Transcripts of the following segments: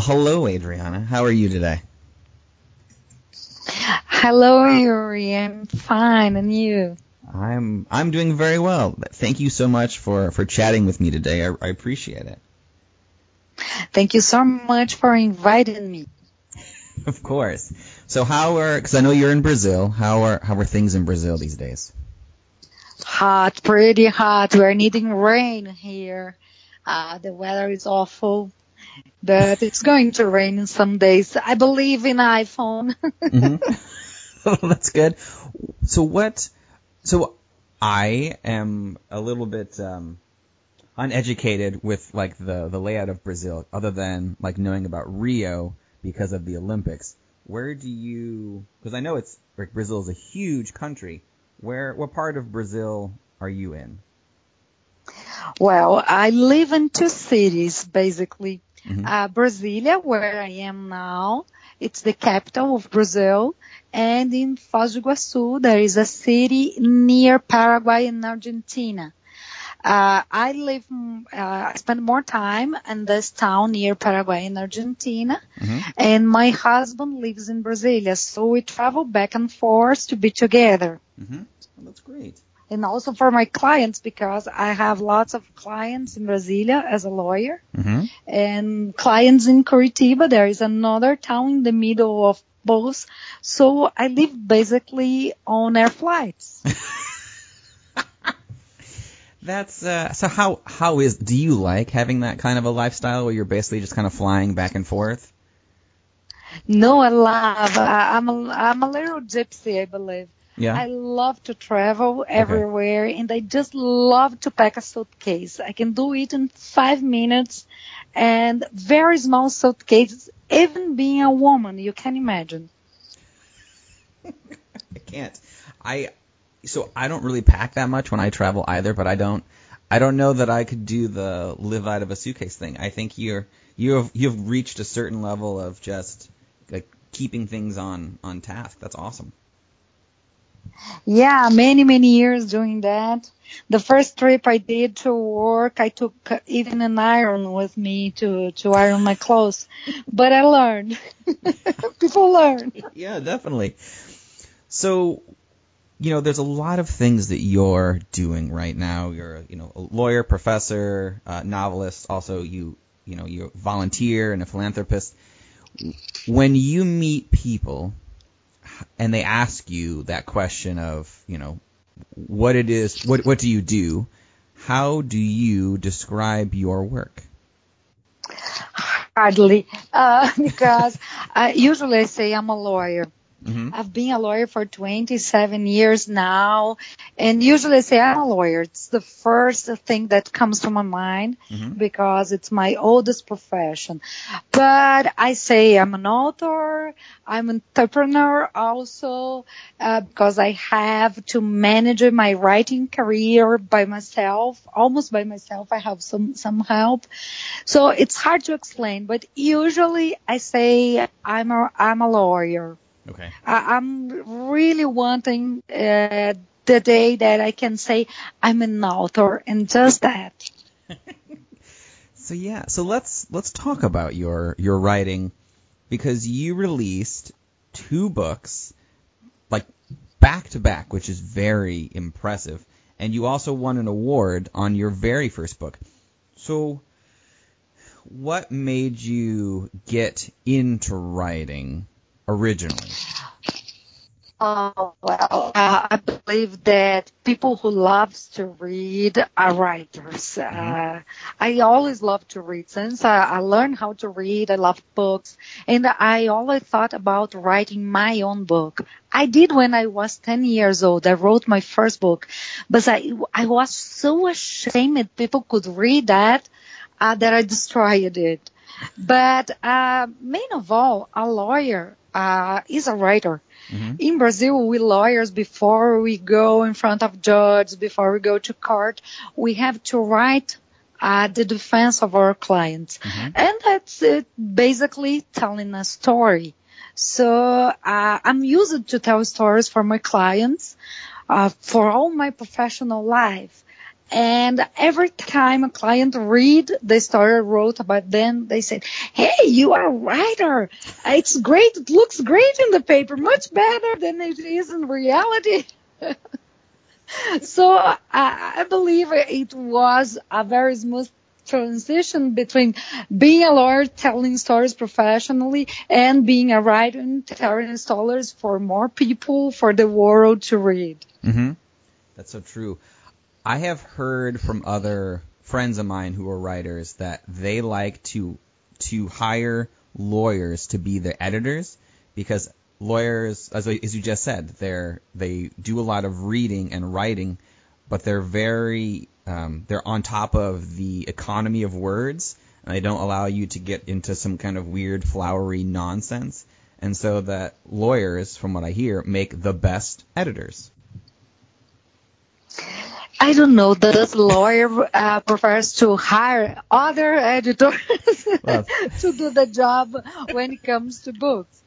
Well, hello, Adriana. How are you today? Hello, Yuri. I'm fine, and you? I'm I'm doing very well. Thank you so much for for chatting with me today. I, I appreciate it. Thank you so much for inviting me. of course. So how are? Because I know you're in Brazil. How are how are things in Brazil these days? Hot, pretty hot. We're needing rain here. Uh, the weather is awful but it's going to rain in some days. I believe in iPhone. mm-hmm. That's good. So what? So I am a little bit um, uneducated with like the the layout of Brazil, other than like knowing about Rio because of the Olympics. Where do you? Because I know it's like Brazil is a huge country. Where what part of Brazil are you in? Well, I live in two cities basically. Mm-hmm. Uh, Brasilia, where I am now, it's the capital of Brazil. And in Foz do Iguaçu, there is a city near Paraguay and Argentina. Uh, I live, uh, I spend more time in this town near Paraguay and Argentina, mm-hmm. and my husband lives in Brasilia, so we travel back and forth to be together. Mm-hmm. Well, that's great and also for my clients because I have lots of clients in Brasilia as a lawyer mm-hmm. and clients in Curitiba. There is another town in the middle of both. So I live basically on air flights. That's uh, so. How how is? Do you like having that kind of a lifestyle where you're basically just kind of flying back and forth? No, I love. I, I'm a I'm a little gypsy, I believe. Yeah. I love to travel everywhere okay. and I just love to pack a suitcase. I can do it in five minutes and very small suitcases, even being a woman, you can imagine. I can't. I, so I don't really pack that much when I travel either, but I don't, I don't know that I could do the live out of a suitcase thing. I think you're, you have, you've reached a certain level of just like keeping things on, on task. That's awesome. Yeah, many, many years doing that. The first trip I did to work, I took even an iron with me to, to iron my clothes. But I learned. People learn. Yeah, definitely. So, you know, there's a lot of things that you're doing right now. You're, you know, a lawyer, professor, uh, novelist. Also, you, you know, you're a volunteer and a philanthropist. When you meet people and they ask you that question of, you know, what it is, what what do you do? How do you describe your work? Hardly, uh, because I usually say I'm a lawyer. Mm-hmm. I've been a lawyer for 27 years now, and usually I say I'm a lawyer. It's the first thing that comes to my mind mm-hmm. because it's my oldest profession. But I say I'm an author, I'm an entrepreneur also, uh, because I have to manage my writing career by myself, almost by myself. I have some, some help. So it's hard to explain, but usually I say I'm a, I'm a lawyer. Okay. I, am really wanting uh, the day that I can say I'm an author and just that. so yeah, so let's let's talk about your your writing because you released two books like back to back, which is very impressive, and you also won an award on your very first book. So what made you get into writing originally? Oh, well, uh, I believe that people who loves to read are writers. Mm-hmm. Uh, I always love to read. Since I, I learned how to read, I love books. And I always thought about writing my own book. I did when I was 10 years old. I wrote my first book. But I, I was so ashamed people could read that, uh, that I destroyed it. But, uh, main of all, a lawyer, uh, is a writer. Mm-hmm. In Brazil, we lawyers, before we go in front of judges, before we go to court, we have to write uh, the defense of our clients. Mm-hmm. And that's it, basically telling a story. So uh, I'm used to tell stories for my clients uh, for all my professional life. And every time a client read the story I wrote about them, they said, Hey, you are a writer. It's great. It looks great in the paper, much better than it is in reality. so uh, I believe it was a very smooth transition between being a lawyer telling stories professionally and being a writer and telling stories for more people for the world to read. Mm-hmm. That's so true. I have heard from other friends of mine who are writers that they like to to hire lawyers to be the editors because lawyers, as, as you just said, they're they do a lot of reading and writing, but they're very um, they're on top of the economy of words, and they don't allow you to get into some kind of weird flowery nonsense. And so that lawyers, from what I hear, make the best editors. I don't know. Does lawyer uh, prefers to hire other editors to do the job when it comes to books?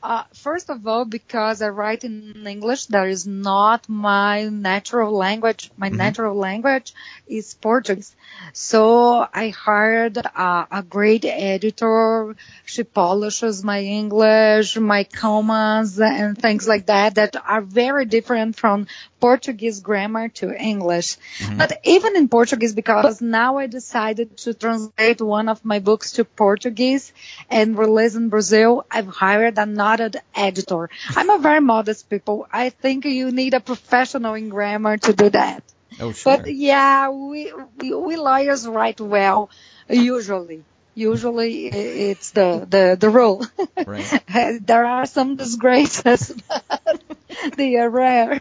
Uh, first of all, because I write in English, that is not my natural language. My mm-hmm. natural language is Portuguese. So I hired a, a great editor. She polishes my English, my commas and things like that that are very different from Portuguese grammar to English. Mm-hmm. But even in Portuguese, because now I decided to translate one of my books to Portuguese and release in Brazil, I've hired another editor. I'm a very modest people. I think you need a professional in grammar to do that. Oh, sure. But yeah, we, we, we lawyers write well, usually. Usually it's the, the, the rule. Right. there are some disgraces, but they are rare.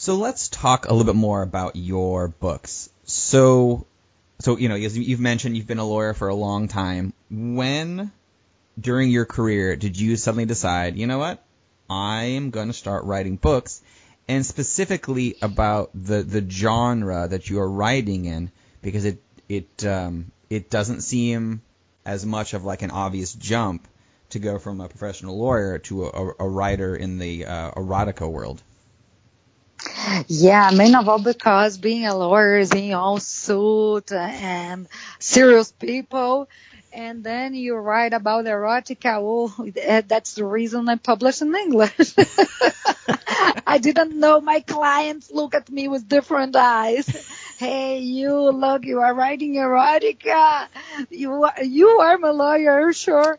So let's talk a little bit more about your books. So, so you know, as you've mentioned, you've been a lawyer for a long time. When, during your career, did you suddenly decide, you know what, I am going to start writing books, and specifically about the the genre that you are writing in, because it it um, it doesn't seem as much of like an obvious jump to go from a professional lawyer to a, a writer in the uh, erotica world. Yeah, main of all because being a lawyer is in all suit and serious people. And then you write about erotica. Oh, that's the reason I publish in English. I didn't know my clients look at me with different eyes. Hey, you look, you are writing erotica. You are, you are my lawyer, sure.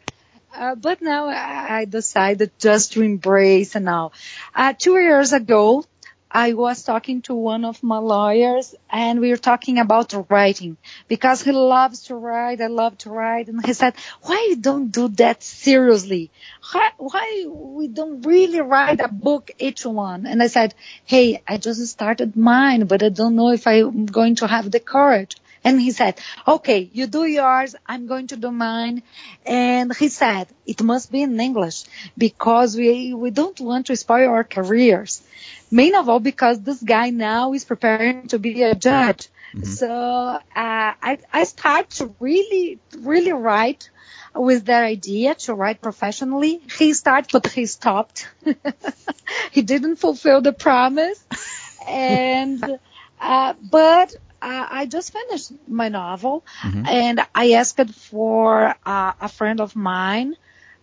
Uh, but now I decided just to embrace and now. Uh, two years ago, I was talking to one of my lawyers and we were talking about writing because he loves to write. I love to write. And he said, why you don't do that seriously? Why, why we don't really write a book each one? And I said, Hey, I just started mine, but I don't know if I'm going to have the courage. And he said, okay, you do yours. I'm going to do mine. And he said, it must be in English because we, we don't want to spoil our careers. Main of all because this guy now is preparing to be a judge. Mm-hmm. So, uh, I, I start to really, really write with that idea to write professionally. He started, but he stopped. he didn't fulfill the promise. And, uh, but uh, I just finished my novel mm-hmm. and I asked for uh, a friend of mine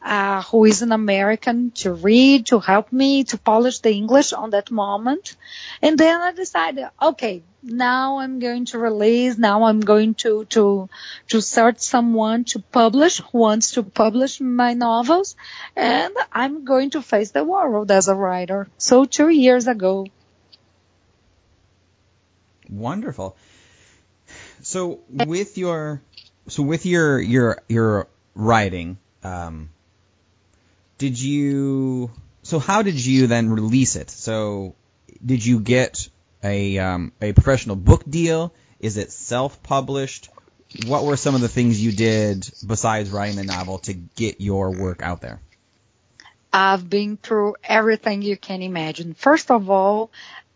uh, who is an American to read, to help me to polish the English on that moment. And then I decided, okay, now I'm going to release, now I'm going to, to, to search someone to publish, who wants to publish my novels, and I'm going to face the world as a writer. So two years ago. Wonderful. So with your, so with your, your, your writing, um, did you, so how did you then release it? So did you get a um, a professional book deal? Is it self-published? What were some of the things you did besides writing the novel to get your work out there? I've been through everything you can imagine. First of all,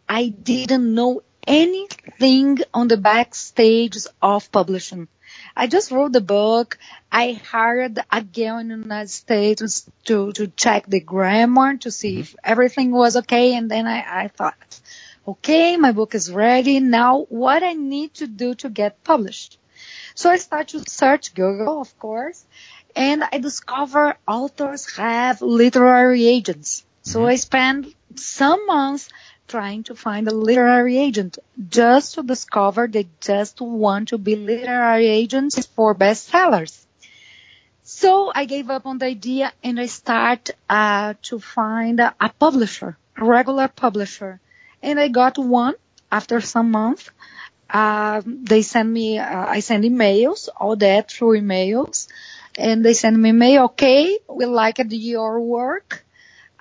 I didn't know anything on the backstage of publishing. I just wrote the book. I hired a girl in the United States to, to check the grammar to see mm-hmm. if everything was okay. And then I, I thought, okay, my book is ready. Now what I need to do to get published. So I start to search Google, of course, and I discover authors have literary agents. So mm-hmm. I spend some months trying to find a literary agent just to discover they just want to be literary agents for bestsellers. So I gave up on the idea and I start uh, to find a, a publisher, a regular publisher and I got one after some months. Uh, they send me, uh, I send emails, all that through emails, and they send me mail. Okay, we liked your work.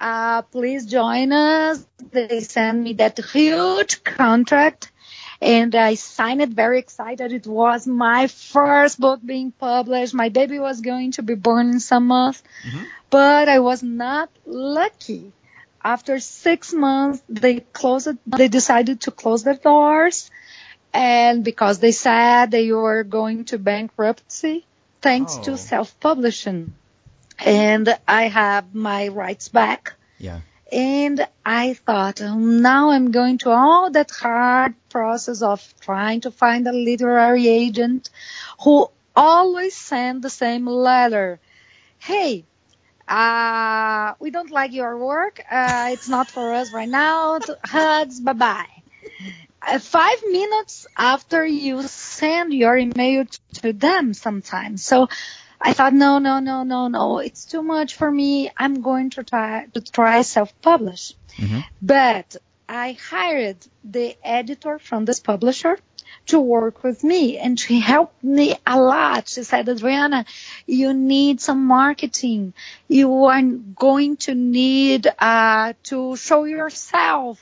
Uh, please join us. They send me that huge contract and I signed it very excited. It was my first book being published. My baby was going to be born in some months, mm-hmm. but I was not lucky after six months, they closed, they decided to close their doors. And because they said they were going to bankruptcy, thanks oh. to self-publishing. And I have my rights back. Yeah. And I thought, oh, now I'm going to all that hard process of trying to find a literary agent who always send the same letter. Hey, uh, we don't like your work. Uh, it's not for us right now. Hugs. Bye bye. Uh, five minutes after you send your email to them sometimes. So I thought, no, no, no, no, no. It's too much for me. I'm going to try to try self-publish. Mm-hmm. But I hired the editor from this publisher to work with me and she helped me a lot. She said, Adriana, you need some marketing. You are going to need uh, to show yourself,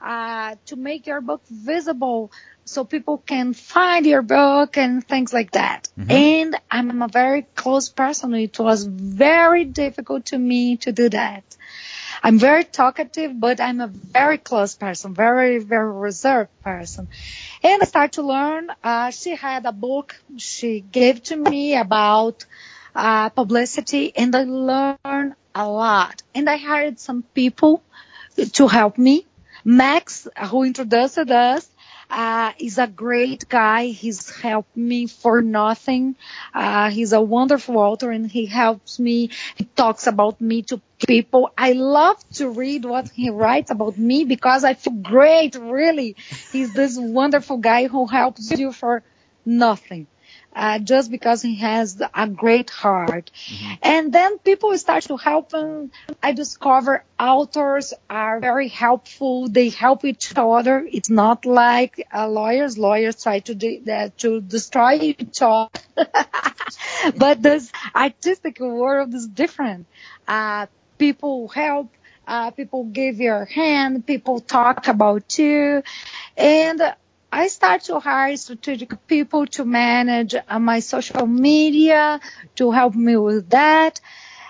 uh, to make your book visible so people can find your book and things like that. Mm-hmm. And I'm a very close person. It was very difficult to me to do that. I'm very talkative, but I'm a very close person, very, very reserved person. And I started to learn. Uh, she had a book she gave to me about uh, publicity, and I learned a lot. And I hired some people to help me. Max, who introduced us, uh, is a great guy. He's helped me for nothing. Uh, he's a wonderful author and he helps me. He talks about me to people. I love to read what he writes about me because I feel great, really. He's this wonderful guy who helps you for nothing uh, just because he has a great heart. Mm-hmm. And then people start to help him. I discover authors are very helpful. They help each other. It's not like uh, lawyers. Lawyers try to de- uh, to destroy each other. but this artistic world is different. Uh, people help. Uh, people give your hand. People talk about you. And I start to hire strategic people to manage uh, my social media, to help me with that.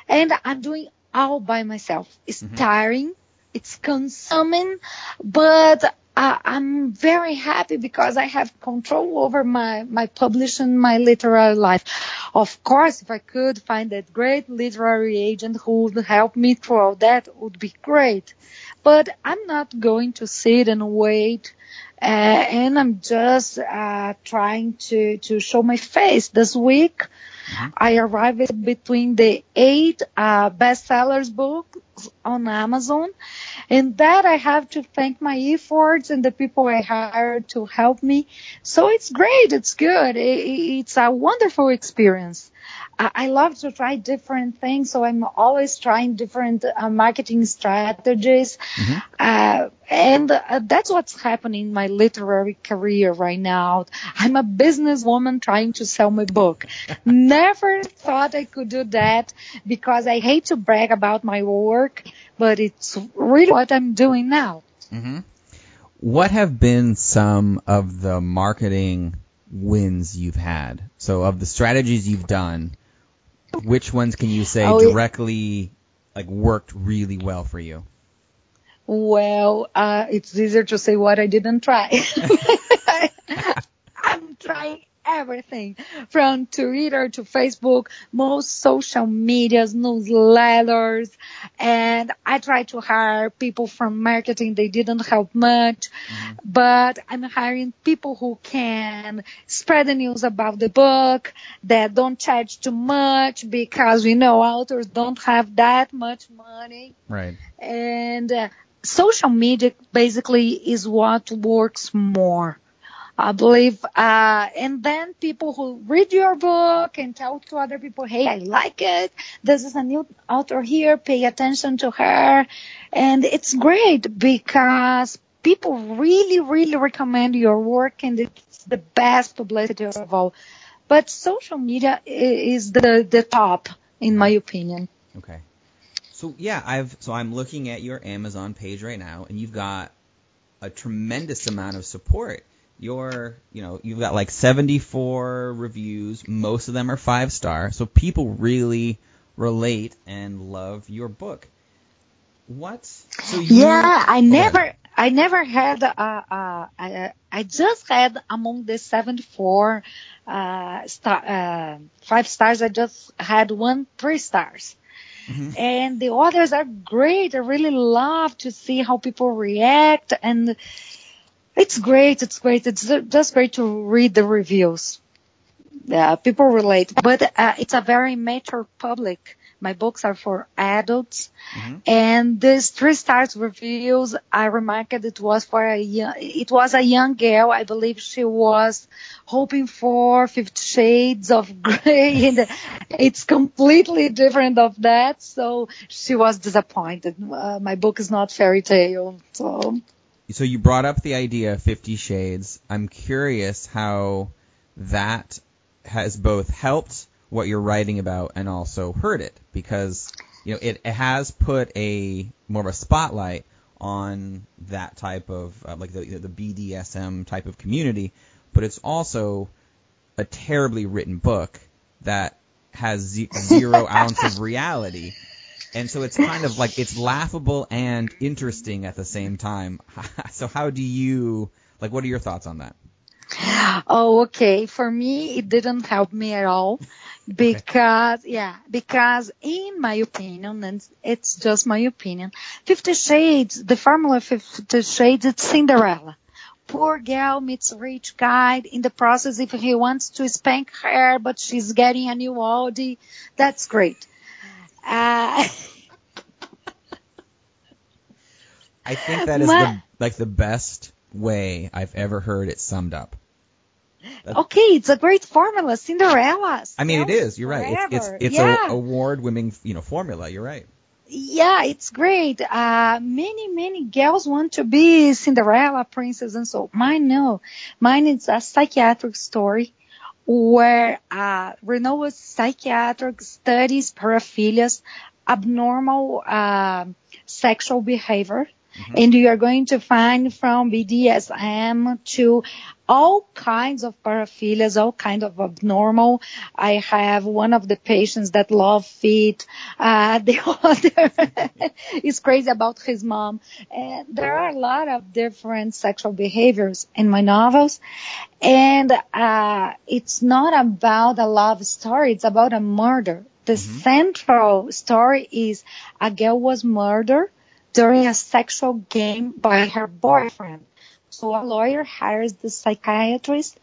And I'm doing all by myself. It's mm-hmm. tiring. It's consuming, but uh, I'm very happy because I have control over my, my publishing, my literary life. Of course, if I could find that great literary agent who would help me through all that would be great. But I'm not going to sit and wait uh, and I'm just uh, trying to to show my face. This week, Mm-hmm. I arrived between the eight uh, bestsellers books on Amazon. And that I have to thank my efforts and the people I hired to help me. So it's great. It's good. It's a wonderful experience. I love to try different things, so I'm always trying different uh, marketing strategies. Mm-hmm. Uh, and uh, that's what's happening in my literary career right now. I'm a businesswoman trying to sell my book. Never thought I could do that because I hate to brag about my work, but it's really what I'm doing now. Mm-hmm. What have been some of the marketing wins you've had? So of the strategies you've done, which ones can you say oh, directly like worked really well for you? Well, uh, it's easier to say what I didn't try. I'm trying everything from Twitter to Facebook, most social medias, newsletters, and I try to hire people from marketing. They didn't help much, mm-hmm. but I'm hiring people who can spread the news about the book that don't charge too much because we know authors don't have that much money. Right. And uh, social media basically is what works more I believe, uh, and then people who read your book and tell to other people, hey, I like it. This is a new author here. Pay attention to her. And it's great because people really, really recommend your work and it's the best publicity of all. But social media is the, the top, in my opinion. Okay. So yeah, I've, so I'm looking at your Amazon page right now and you've got a tremendous amount of support your, you know, you've got like 74 reviews. Most of them are five star. So people really relate and love your book. What? So you, yeah, I never, I never had, uh, uh, I, I just had among the 74, uh, star, uh, five stars, I just had one three stars. Mm-hmm. And the others are great. I really love to see how people react and it's great. It's great. It's just great to read the reviews. Yeah, people relate, but uh, it's a very mature public. My books are for adults, mm-hmm. and this three stars reviews, I remarked it was for a young, it was a young girl. I believe she was hoping for Fifty Shades of Grey, and it's completely different of that. So she was disappointed. Uh, my book is not fairy tale, so so you brought up the idea of Fifty Shades. I'm curious how that has both helped what you're writing about and also hurt it because you know it, it has put a more of a spotlight on that type of uh, like the the BDSM type of community, but it's also a terribly written book that has zero ounce of reality and so it's kind of like it's laughable and interesting at the same time. so how do you like? What are your thoughts on that? Oh, okay. For me, it didn't help me at all because, yeah, because in my opinion, and it's just my opinion, Fifty Shades, the formula Fifty Shades, it's Cinderella. Poor girl meets rich guy in the process if he wants to spank her, but she's getting a new Audi. That's great. Uh, I think that is the, like the best way I've ever heard it summed up. That's, okay, it's a great formula, Cinderella. I mean, it is. You're right. It's it's, it's yeah. a award-winning, you know, formula. You're right. Yeah, it's great. Uh, many, many girls want to be Cinderella princess and so mine no. Mine is a psychiatric story where uh, renowned psychiatric studies paraphilias, abnormal uh, sexual behavior. Mm-hmm. And you are going to find from BDSM to all kinds of paraphilias, all kind of abnormal. I have one of the patients that love feet. Uh, the other is crazy about his mom. And there are a lot of different sexual behaviors in my novels. And, uh, it's not about a love story. It's about a murder. The mm-hmm. central story is a girl was murdered during a sexual game by her boyfriend. So a lawyer hires the psychiatrist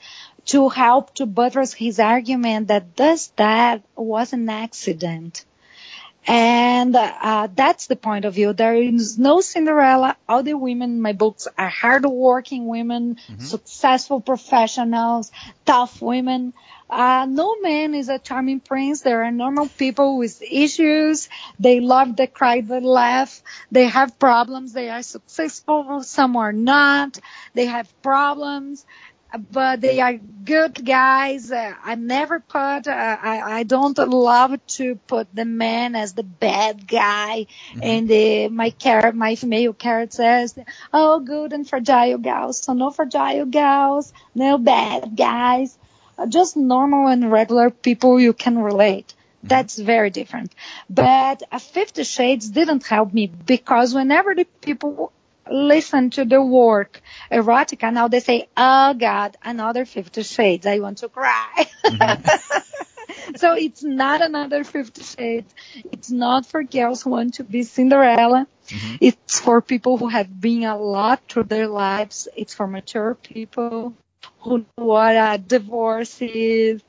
to help to buttress his argument that this death was an accident. And uh, that's the point of view. There is no Cinderella. All the women in my books are hardworking women, mm-hmm. successful professionals, tough women. Uh, no man is a charming prince. There are normal people with issues. They love, they cry, they laugh. They have problems. They are successful. Some are not. They have problems but they are good guys. Uh, I never put, uh, I, I don't love to put the man as the bad guy. Mm-hmm. And the, my carrot, my female carrot says, oh, good and fragile gals. So no fragile gals, no bad guys, just normal and regular people you can relate. Mm-hmm. That's very different. But Fifty Shades didn't help me because whenever the people listen to the work erotica, now they say, oh God, another Fifty Shades. I want to cry. Mm-hmm. so it's not another Fifty Shades. It's not for girls who want to be Cinderella. Mm-hmm. It's for people who have been a lot through their lives. It's for mature people who know what a divorce is,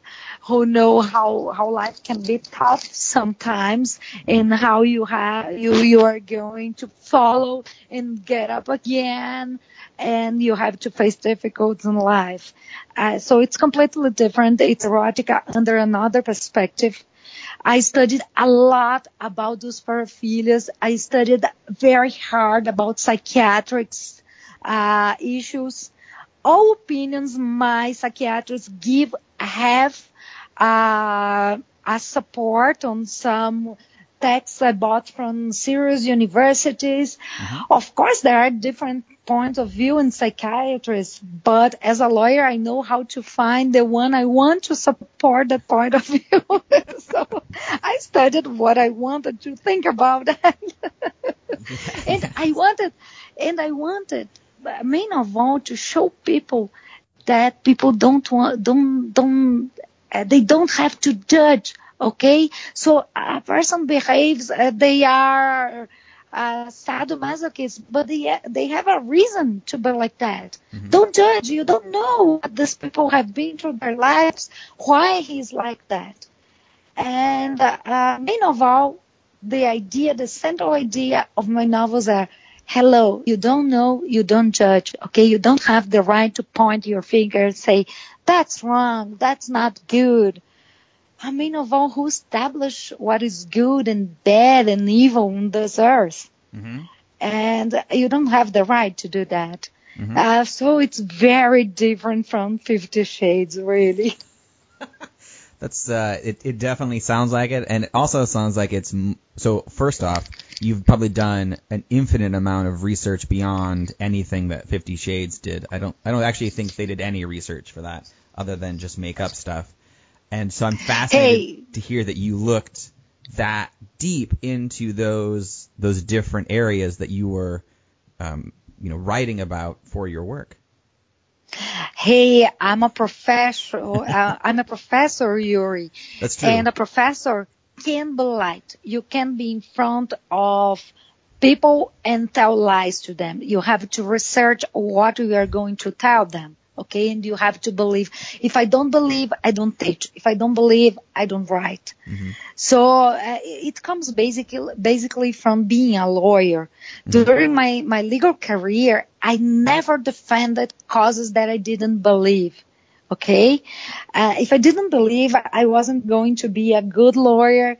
who know how how life can be tough sometimes and how you have you you are going to follow and get up again and you have to face difficulties in life uh, so it's completely different it's erotica under another perspective I studied a lot about those paraphilias. I studied very hard about psychiatrics uh, issues. All opinions my psychiatrists give have uh, a support on some texts I bought from serious universities. Mm-hmm. Of course, there are different points of view in psychiatrists, but as a lawyer, I know how to find the one I want to support that point of view. so I studied what I wanted to think about that. and I wanted, and I wanted, main of all, to show people that people don't want, don't, don't uh, they don't have to judge. Okay, so a person behaves, uh, they are uh, sadomasochists, but they they have a reason to be like that. Mm-hmm. Don't judge. You don't know what these people have been through their lives, why he's like that. And uh, uh, main of all, the idea, the central idea of my novels are hello, you don't know, you don't judge, okay? You don't have the right to point your finger and say, that's wrong, that's not good. I mean, of all who established what is good and bad and evil on this earth. Mm-hmm. And you don't have the right to do that. Mm-hmm. Uh, so it's very different from Fifty Shades, really. That's uh, it. It definitely sounds like it, and it also sounds like it's so. First off, you've probably done an infinite amount of research beyond anything that Fifty Shades did. I don't I don't actually think they did any research for that other than just make up stuff. And so I'm fascinated hey. to hear that you looked that deep into those those different areas that you were um, you know writing about for your work. Hey, I'm a professor. uh, I'm a professor, Yuri. That's true. And a professor can be light. You can be in front of people and tell lies to them. You have to research what you are going to tell them. Okay. And you have to believe. If I don't believe, I don't teach. If I don't believe, I don't write. Mm-hmm. So uh, it comes basically, basically from being a lawyer. Mm-hmm. During my, my legal career, I never defended causes that I didn't believe. Okay. Uh, if I didn't believe I wasn't going to be a good lawyer,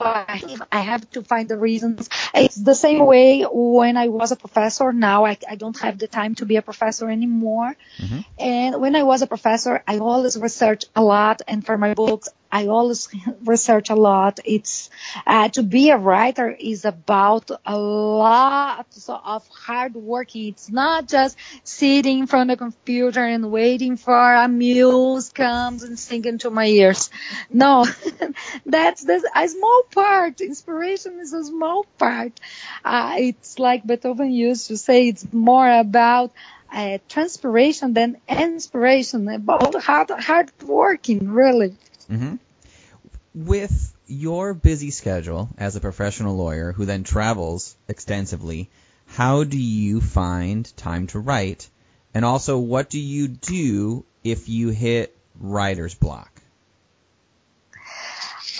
I have to find the reasons. It's the same way when I was a professor. Now I, I don't have the time to be a professor anymore. Mm-hmm. And when I was a professor, I always research a lot. And for my books, I always research a lot. It's uh, to be a writer is about a lot of hard working. It's not just sitting in front of a computer and waiting for a muse comes and sing into my ears. No, that's the, a small part. Inspiration is a small part. Uh, it's like Beethoven used to say. It's more about uh, transpiration than inspiration. About hard hard working, really. Mm-hmm. With your busy schedule as a professional lawyer who then travels extensively, how do you find time to write? And also, what do you do if you hit writer's block?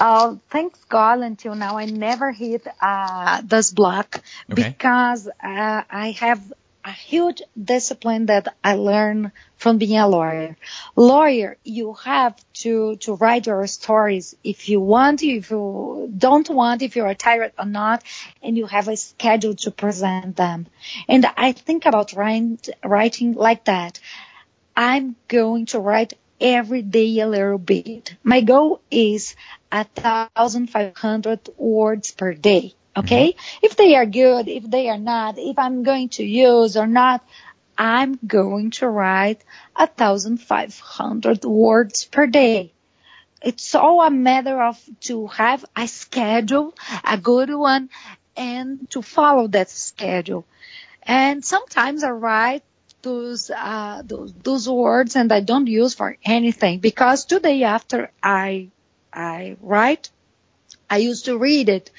Uh, thanks God, until now I never hit uh, this block Okay. because uh, I have a huge discipline that I learned from being a lawyer. Lawyer, you have to to write your stories if you want, if you don't want, if you're tired or not, and you have a schedule to present them. And I think about write, writing like that. I'm going to write every day a little bit. My goal is a thousand five hundred words per day. Okay. If they are good, if they are not, if I'm going to use or not, I'm going to write a thousand five hundred words per day. It's all a matter of to have a schedule, a good one, and to follow that schedule. And sometimes I write those uh, those those words and I don't use for anything because today after I I write, I used to read it,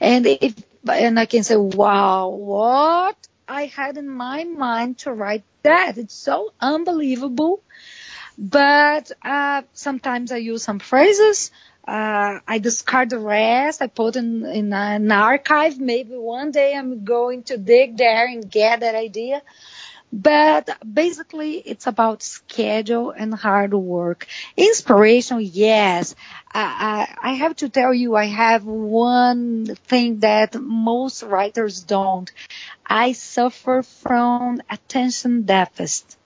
and if and I can say, wow, what I had in my mind to write that. It's so unbelievable. But uh, sometimes I use some phrases. Uh, I discard the rest. I put in in an archive. Maybe one day I'm going to dig there and get that idea. But basically, it's about schedule and hard work. Inspiration, yes. I, I, I have to tell you, I have one thing that most writers don't. I suffer from attention deficit.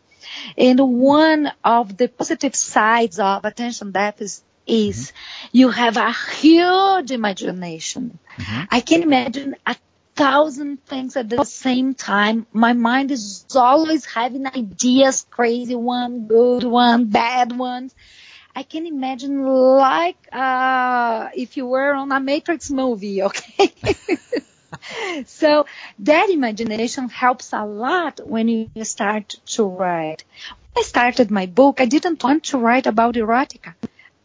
And one of the positive sides of attention deficit is mm-hmm. you have a huge imagination. Mm-hmm. I can imagine a thousand things at the same time. My mind is always having ideas, crazy one, good one, bad ones. I can imagine like uh if you were on a Matrix movie, okay? so that imagination helps a lot when you start to write. When I started my book, I didn't want to write about erotica.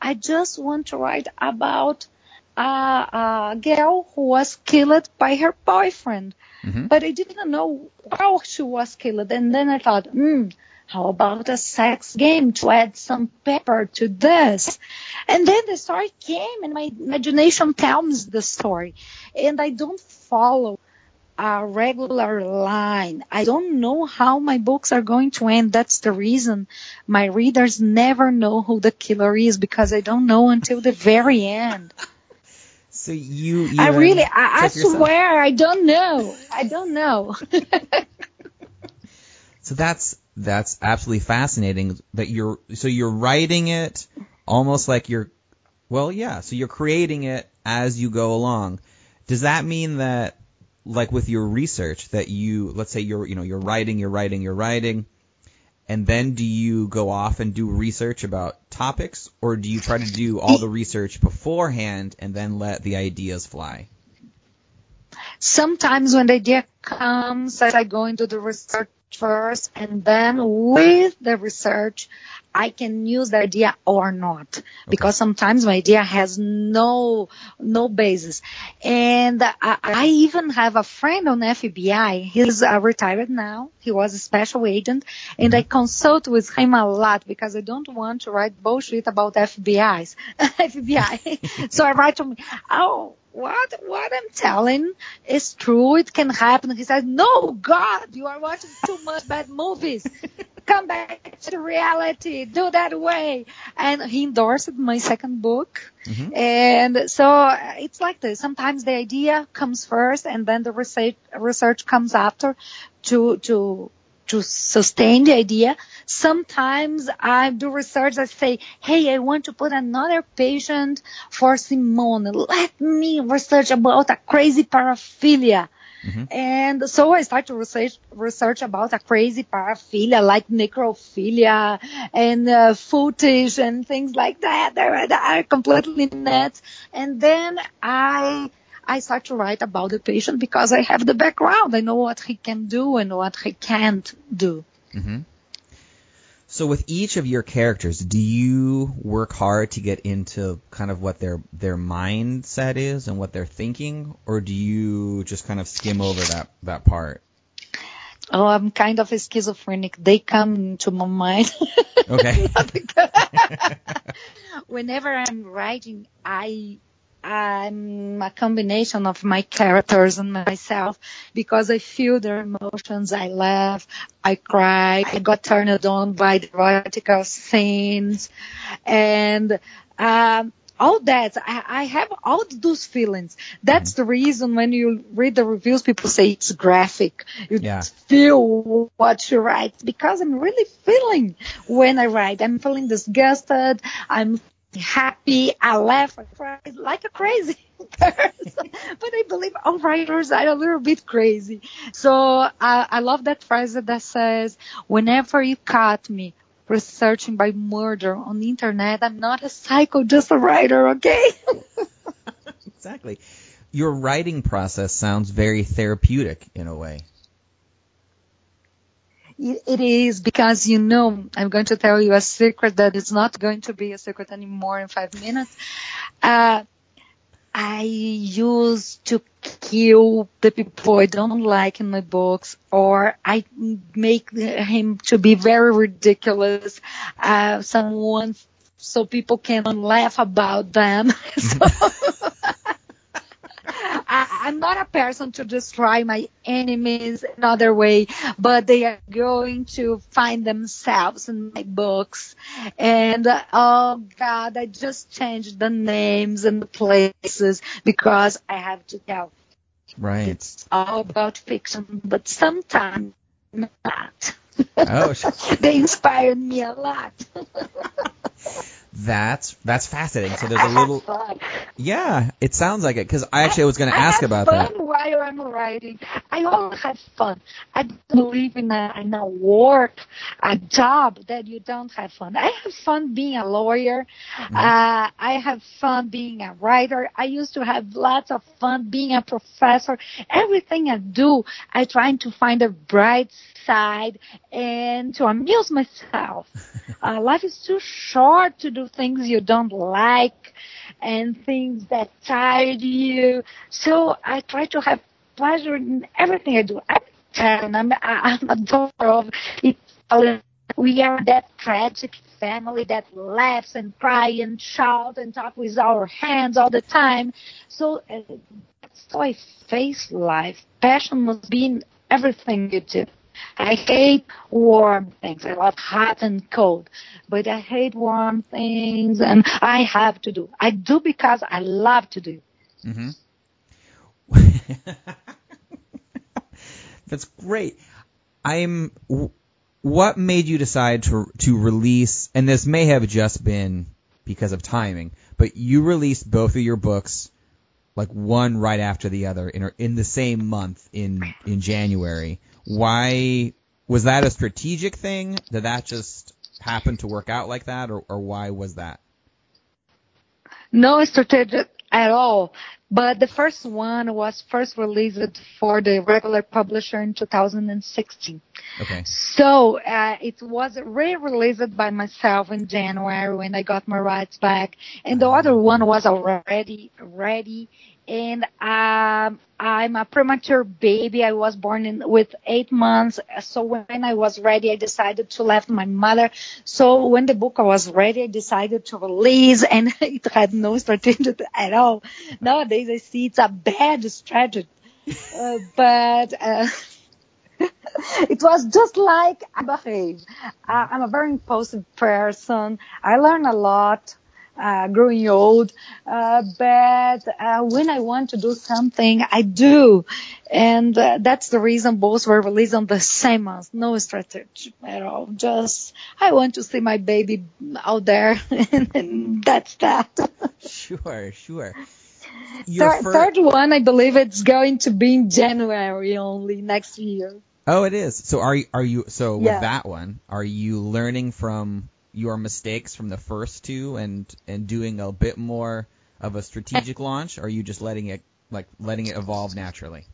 I just want to write about a, a girl who was killed by her boyfriend. Mhm. But I didn't know how she was killed. And then I thought, hmm, how about a sex game to add some pepper to this? And then the story came and my imagination tells the story. And I don't follow a regular line. I don't know how my books are going to end. That's the reason my readers never know who the killer is because I don't know until the very end. So you, you I really, I, I swear, I don't know. I don't know. So that's that's absolutely fascinating that you're so you're writing it almost like you're well yeah so you're creating it as you go along. Does that mean that like with your research that you let's say you're you know you're writing you're writing you're writing and then do you go off and do research about topics or do you try to do all the research beforehand and then let the ideas fly? Sometimes when the idea comes, I go into the research first, and then with the research, I can use the idea or not. Because sometimes my idea has no no basis. And I, I even have a friend on FBI. He's uh, retired now. He was a special agent, and I consult with him a lot because I don't want to write bullshit about FBI's FBI. so I write to him, oh what what I'm telling is true. It can happen. He says, "No, God, you are watching too much bad movies. Come back to reality. Do that way." And he endorsed my second book. And so uh, it's like this. Sometimes the idea comes first, and then the research research comes after to to to sustain the idea. Sometimes I do research. I say, hey, I want to put another patient for Simone. Let me research about a crazy paraphilia. And so I start to research, research about a crazy paraphilia like necrophilia and uh, footage and things like that. They're, they're completely nuts. And then I I start to write about the patient because I have the background. I know what he can do and what he can't do. So with each of your characters, do you work hard to get into kind of what their their mindset is and what they're thinking, or do you just kind of skim over that that part? Oh, I'm kind of a schizophrenic. They come to my mind. Okay. Whenever I'm writing, I I'm a combination of my characters and myself because I feel their emotions. I laugh, I cry, I got turned on by the erotical scenes, and um, all that. I, I have all those feelings. That's the reason when you read the reviews, people say it's graphic. You Yeah. feel what you write because I'm really feeling when I write. I'm feeling disgusted. I'm happy. I laugh. I cry like a crazy person. but I believe all writers are a little bit crazy. So I, I love that phrase that says, whenever you caught me researching by murder on the internet, I'm not a psycho, just a writer, okay? exactly. Your writing process sounds very therapeutic in a way. It is because you know I'm going to tell you a secret that is not going to be a secret anymore in five minutes. Uh, I used to kill the people I don't like in my books, or I make him to be very ridiculous, uh, someone so people can laugh about them. so, I'm not a person to destroy my enemies another way, but they are going to find themselves in my books. And uh, oh God, I just changed the names and the places because I have to tell. Right. It's all about fiction, but sometimes not. Oh, sh- they inspired me a lot. that's that's fascinating. So there's a little. fun. Yeah, it sounds like it because I actually was going to I ask have about fun that. while I'm writing. I always have fun. I believe in a, in a work, a job that you don't have fun. I have fun being a lawyer. Mm-hmm. Uh, I have fun being a writer. I used to have lots of fun being a professor. Everything I do, I try to find a bright side and to amuse myself. uh, life is too short to do things you don't like and things that tire you. So I try to have pleasure in everything I do. I'm I'm, I'm a daughter of Italian. We are that tragic family that laughs and cry and shout and talk with our hands all the time. So uh, that's how I face life. Passion must be in everything you do. I hate warm things. I love hot and cold, but I hate warm things and I have to do. I do because I love to do. hmm That's great. I'm. What made you decide to to release? And this may have just been because of timing, but you released both of your books like one right after the other in in the same month in in January. Why was that a strategic thing? Did that just happen to work out like that, or or why was that? No strategic at all. But the first one was first released for the regular publisher in 2016. Okay. So uh, it was re-released by myself in January when I got my rights back, and the other one was already ready. And um, I'm a premature baby. I was born in with eight months. So when I was ready, I decided to leave my mother. So when the book was ready, I decided to release, and it had no strategy at all. Nowadays, I see it's a bad strategy, uh, but. Uh, it was just like I behave. Uh, I'm a very impulsive person. I learn a lot. Uh, growing old, uh, but uh, when I want to do something, I do, and uh, that's the reason both were released on the same month. No strategy at all. Just I want to see my baby out there, and that's that. Sure, sure. Third, fir- third one, I believe it's going to be in January only next year. Oh, it is. So are you, are you so Yeah. with that one? Are you learning from your mistakes from the first two and and doing a bit more of a strategic launch? Or are you just letting it like letting it evolve naturally?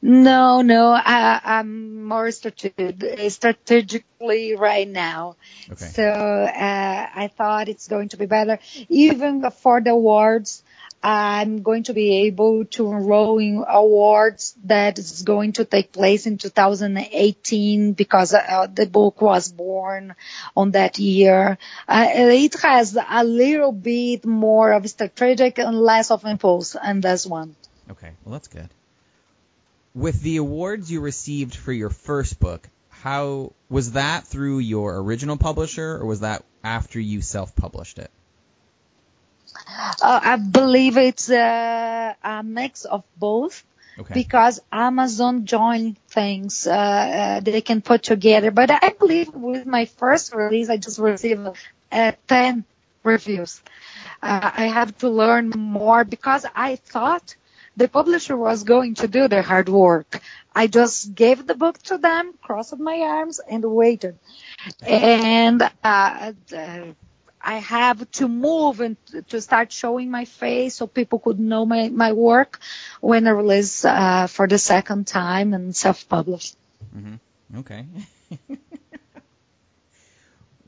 No, no, I, I'm more strate- strategically right now. Okay. So uh, I thought it's going to be better. Even for the awards, I'm going to be able to enroll in awards that is going to take place in 2018 because uh, the book was born on that year. Uh, it has a little bit more of a strategic and less of impulse in this one. Okay, well that's good. With the awards you received for your first book, how was that through your original publisher or was that after you self-published it? Uh, I believe it's a, a mix of both. Okay. Because Amazon join things, uh, uh, they can put together. But I believe with my first release, I just received uh, 10 reviews. Uh, I have to learn more because I thought the publisher was going to do the hard work. I just gave the book to them, crossed my arms, and waited. And uh, I have to move and to start showing my face so people could know my, my work when I release uh, for the second time and self-published. Mm-hmm. Okay.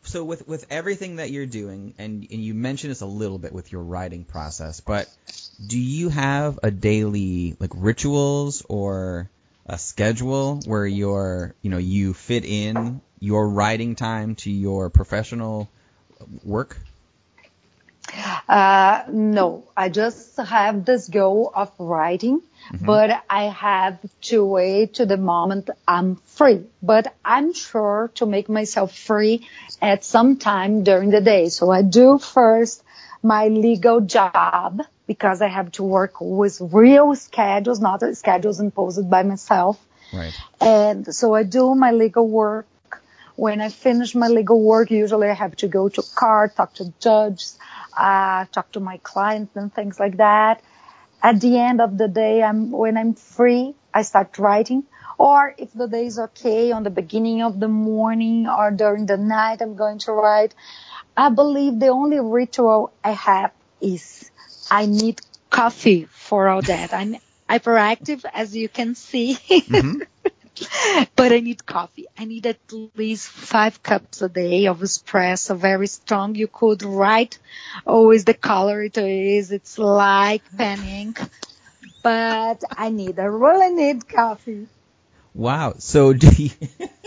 so with with everything that you're doing, and and you mentioned this a little bit with your writing process, but do you have a daily like rituals or a schedule where you're you know you fit in your writing time to your professional work? Uh, no, I just have this goal of writing, mm-hmm. but I have to wait to the moment I'm free. But I'm sure to make myself free at some time during the day. So I do first my legal job because I have to work with real schedules, not schedules imposed by myself. Right. And so I do my legal work. When I finish my legal work, usually I have to go to court, talk to judges, uh, talk to my clients and things like that. At the end of the day, I'm, when I'm free, I start writing. Or if the day is okay on the beginning of the morning or during the night, I'm going to write. I believe the only ritual I have is I need coffee for all that. I'm hyperactive, as you can see. Mm-hmm. but I need coffee. I need at least five cups a day of espresso, very strong. You could write always the color it is. It's like pen ink, but I need, I really need coffee. Wow. So do you,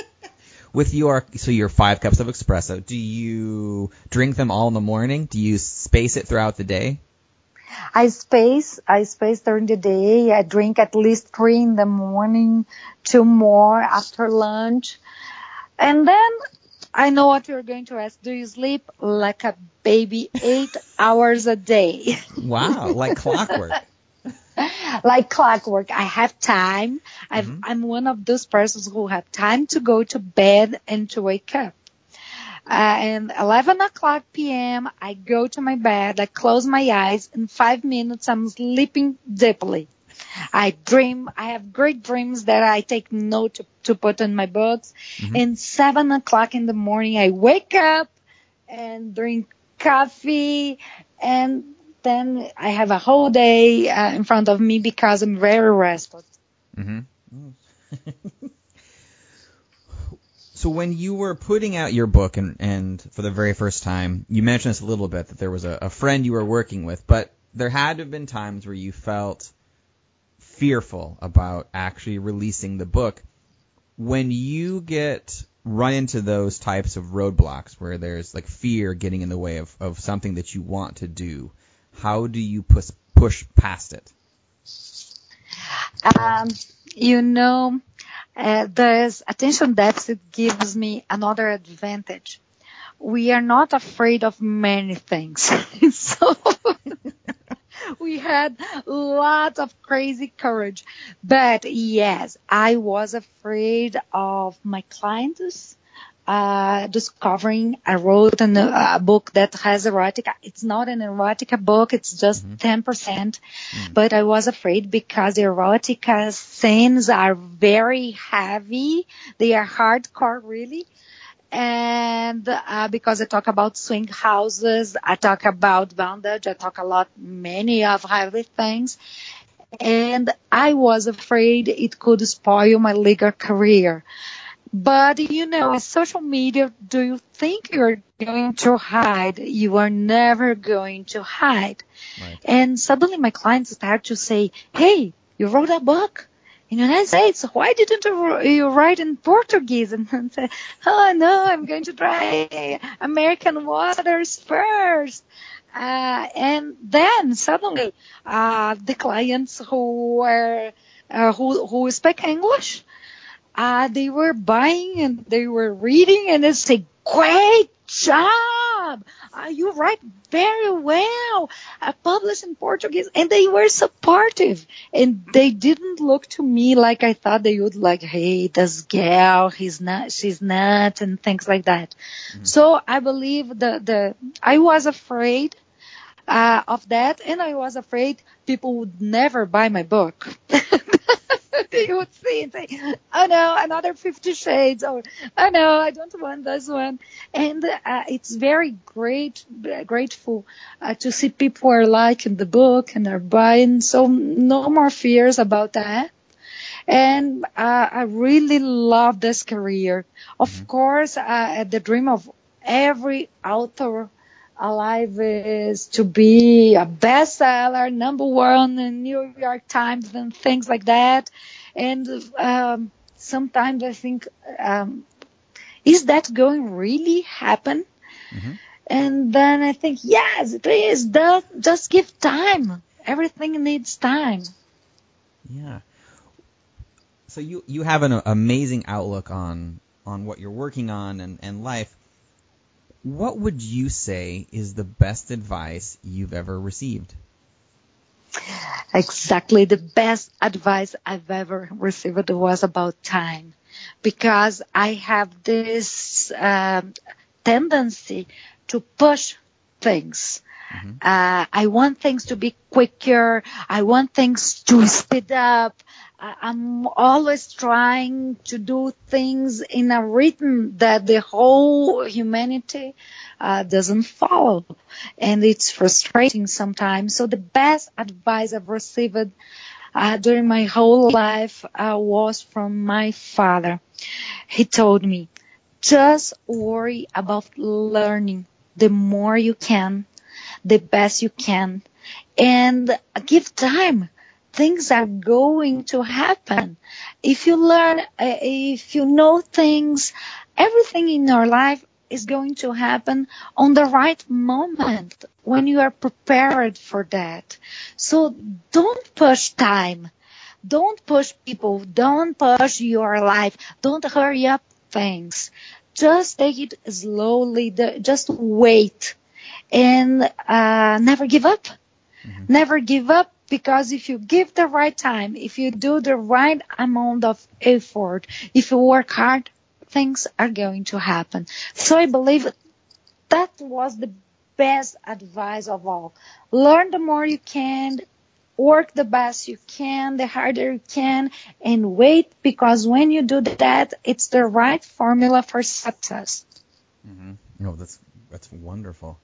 with your, so your five cups of espresso, do you drink them all in the morning? Do you space it throughout the day? I space, I space during the day. I drink at least three in the morning, two more after lunch. And then I know what you're going to ask. Do you sleep like a baby eight hours a day? Wow, like clockwork. like clockwork. I have time. i am mm-hmm. one of those persons who have time to go to bed and to wake up. Uh, and 11 o'clock p.m., I go to my bed, I close my eyes, in five minutes I'm sleeping deeply. I dream, I have great dreams that I take note to, to put in my books. Mm-hmm. And seven o'clock in the morning, I wake up and drink coffee and then I have a whole day uh, in front of me because I'm very restless. Mm-hmm. So when you were putting out your book and, and for the very first time, you mentioned this a little bit that there was a, a friend you were working with, but there had to have been times where you felt fearful about actually releasing the book. When you get run into those types of roadblocks where there's like fear getting in the way of, of something that you want to do, how do you push push past it? Um, you know, Uh, this attention deficit gives me another advantage. We are not afraid of many things. so we had lots of crazy courage. But yes, I was afraid of my clients uh, discovering I wrote an, a book that has erotica. It's not an erotica book. It's just mm-hmm. 10%. percent mm But I was afraid because the erotica scenes are very heavy. They are hardcore really. And uh, because I talk about swing houses, I talk about bondage, I talk a lot, many of heavy things. And I was afraid it could spoil my legal career But you know, with social media, do you think you're going to hide? You are never going to hide. Right. And suddenly my clients start to say, Hey, you wrote a book in the United States. Why didn't you write in Portuguese? And say, Oh no, I'm going to try American waters first. Uh, and then suddenly, uh, the clients who were, uh, who, who speak English, uh, they were buying and they were reading and they say, great job. Uh, you write very well. I published in Portuguese and they were supportive and they didn't look to me like I thought they would like, Hey, this gal, he's not, she's not and things like that. Mm-hmm. So I believe the, the, I was afraid uh, of that and I was afraid people would never buy my book. You would see and say, oh no, another Fifty Shades, or oh no, I don't want this one. And uh, it's very great, grateful uh, to see people are liking the book and are buying. So no more fears about that. And uh, I really love this career. Of mm-hmm. course, uh, the dream of every author alive is to be a bestseller, number one in New York Times and things like that. And um, sometimes I think, um, is that going really happen? Mm-hmm. And then I think, yes, it is. Just give time. Everything needs time. Yeah. So you you have an amazing outlook on on what you're working on and, and life. What would you say is the best advice you've ever received? Exactly. The best advice I've ever received was about time because I have this um, tendency to push things. Mm-hmm. Uh, I want things to be quicker. I want things to speed up. I'm always trying to do things in a rhythm that the whole humanity uh, doesn't follow. And it's frustrating sometimes. So the best advice I've received uh, during my whole life uh, was from my father. He told me, just worry about learning the more you can, the best you can, and give time things are going to happen. If you learn, uh, if you know things, everything in your life is going to happen on the right moment when you are prepared for that. So don't push time. Don't push people. Don't push your life. Don't hurry up things. Just take it slowly. Just wait and uh, never give up. Mm-hmm. Never give up because if you give the right time, if you do the right amount of effort, if you work hard, things are going to happen. So I believe that was the best advice of all. Learn the more you can, work the best you can, the harder you can, and wait because when you do that, it's the right formula for success. Mm-hmm. Oh, that's that's wonderful.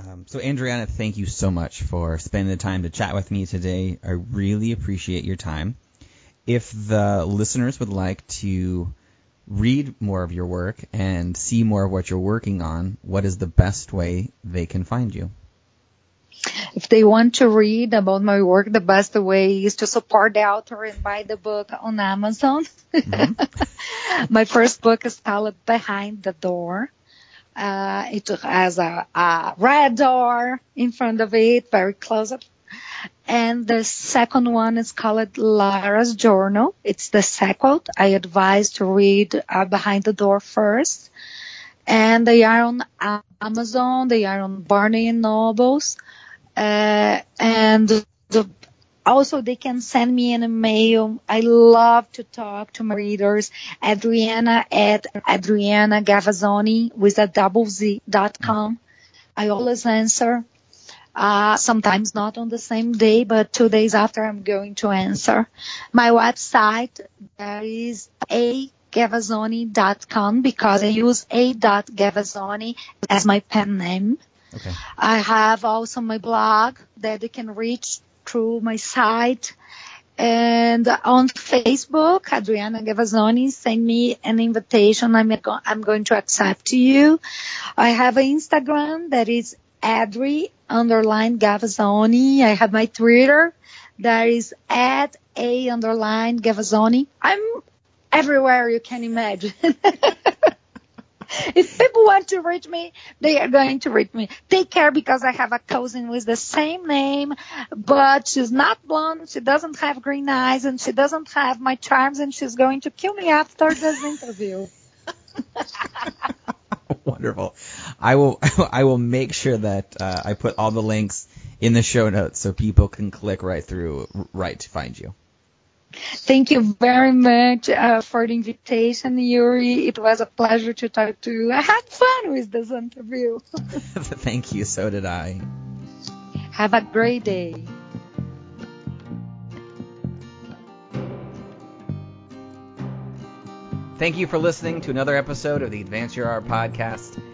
Um, so, Adriana, thank you so much for spending the time to chat with me today. I really appreciate your time. If the listeners would like to read more of your work and see more of what you're working on, what is the best way they can find you? If they want to read about my work, the best way is to support the author and buy the book on Amazon. Mm-hmm. my first book is called Behind the Door. Uh, it has a, a red door in front of it, very close. And the second one is called Lara's Journal. It's the second. I advise to read uh, Behind the Door first. And they are on Amazon. They are on Barnes and Nobles. Uh, and the also, they can send me an email. I love to talk to my readers. Adriana at Adriana Gavazzoni with a double Z dot com. I always answer. Uh, sometimes not on the same day, but two days after I'm going to answer. My website, there is a gavazzoni.com because I use a dot gavazzoni as my pen name. Okay. I have also my blog that you can reach through my site. And on Facebook, Adriana Gavazzoni send me an invitation. I'm, I'm going to accept you. I have an Instagram that is Adri underline Gavazzoni. I have my Twitter that is at A underline Gavazzoni. I'm everywhere you can imagine. if people want to reach me, they are going to reach me. Take care because I have a cousin with the same name, but she's not blonde, she doesn't have green eyes, and she doesn't have my charms, and she's going to kill me after this interview. Wonderful. I will I will make sure that uh, I put all the links in the show notes so people can click right through right to find you. Thank you very much uh, for the invitation, Yuri. It was a pleasure to talk to you. I had fun with this interview. Thank you. So did I. Have a great day. Thank you for listening to another episode of the Advance Your Art podcast.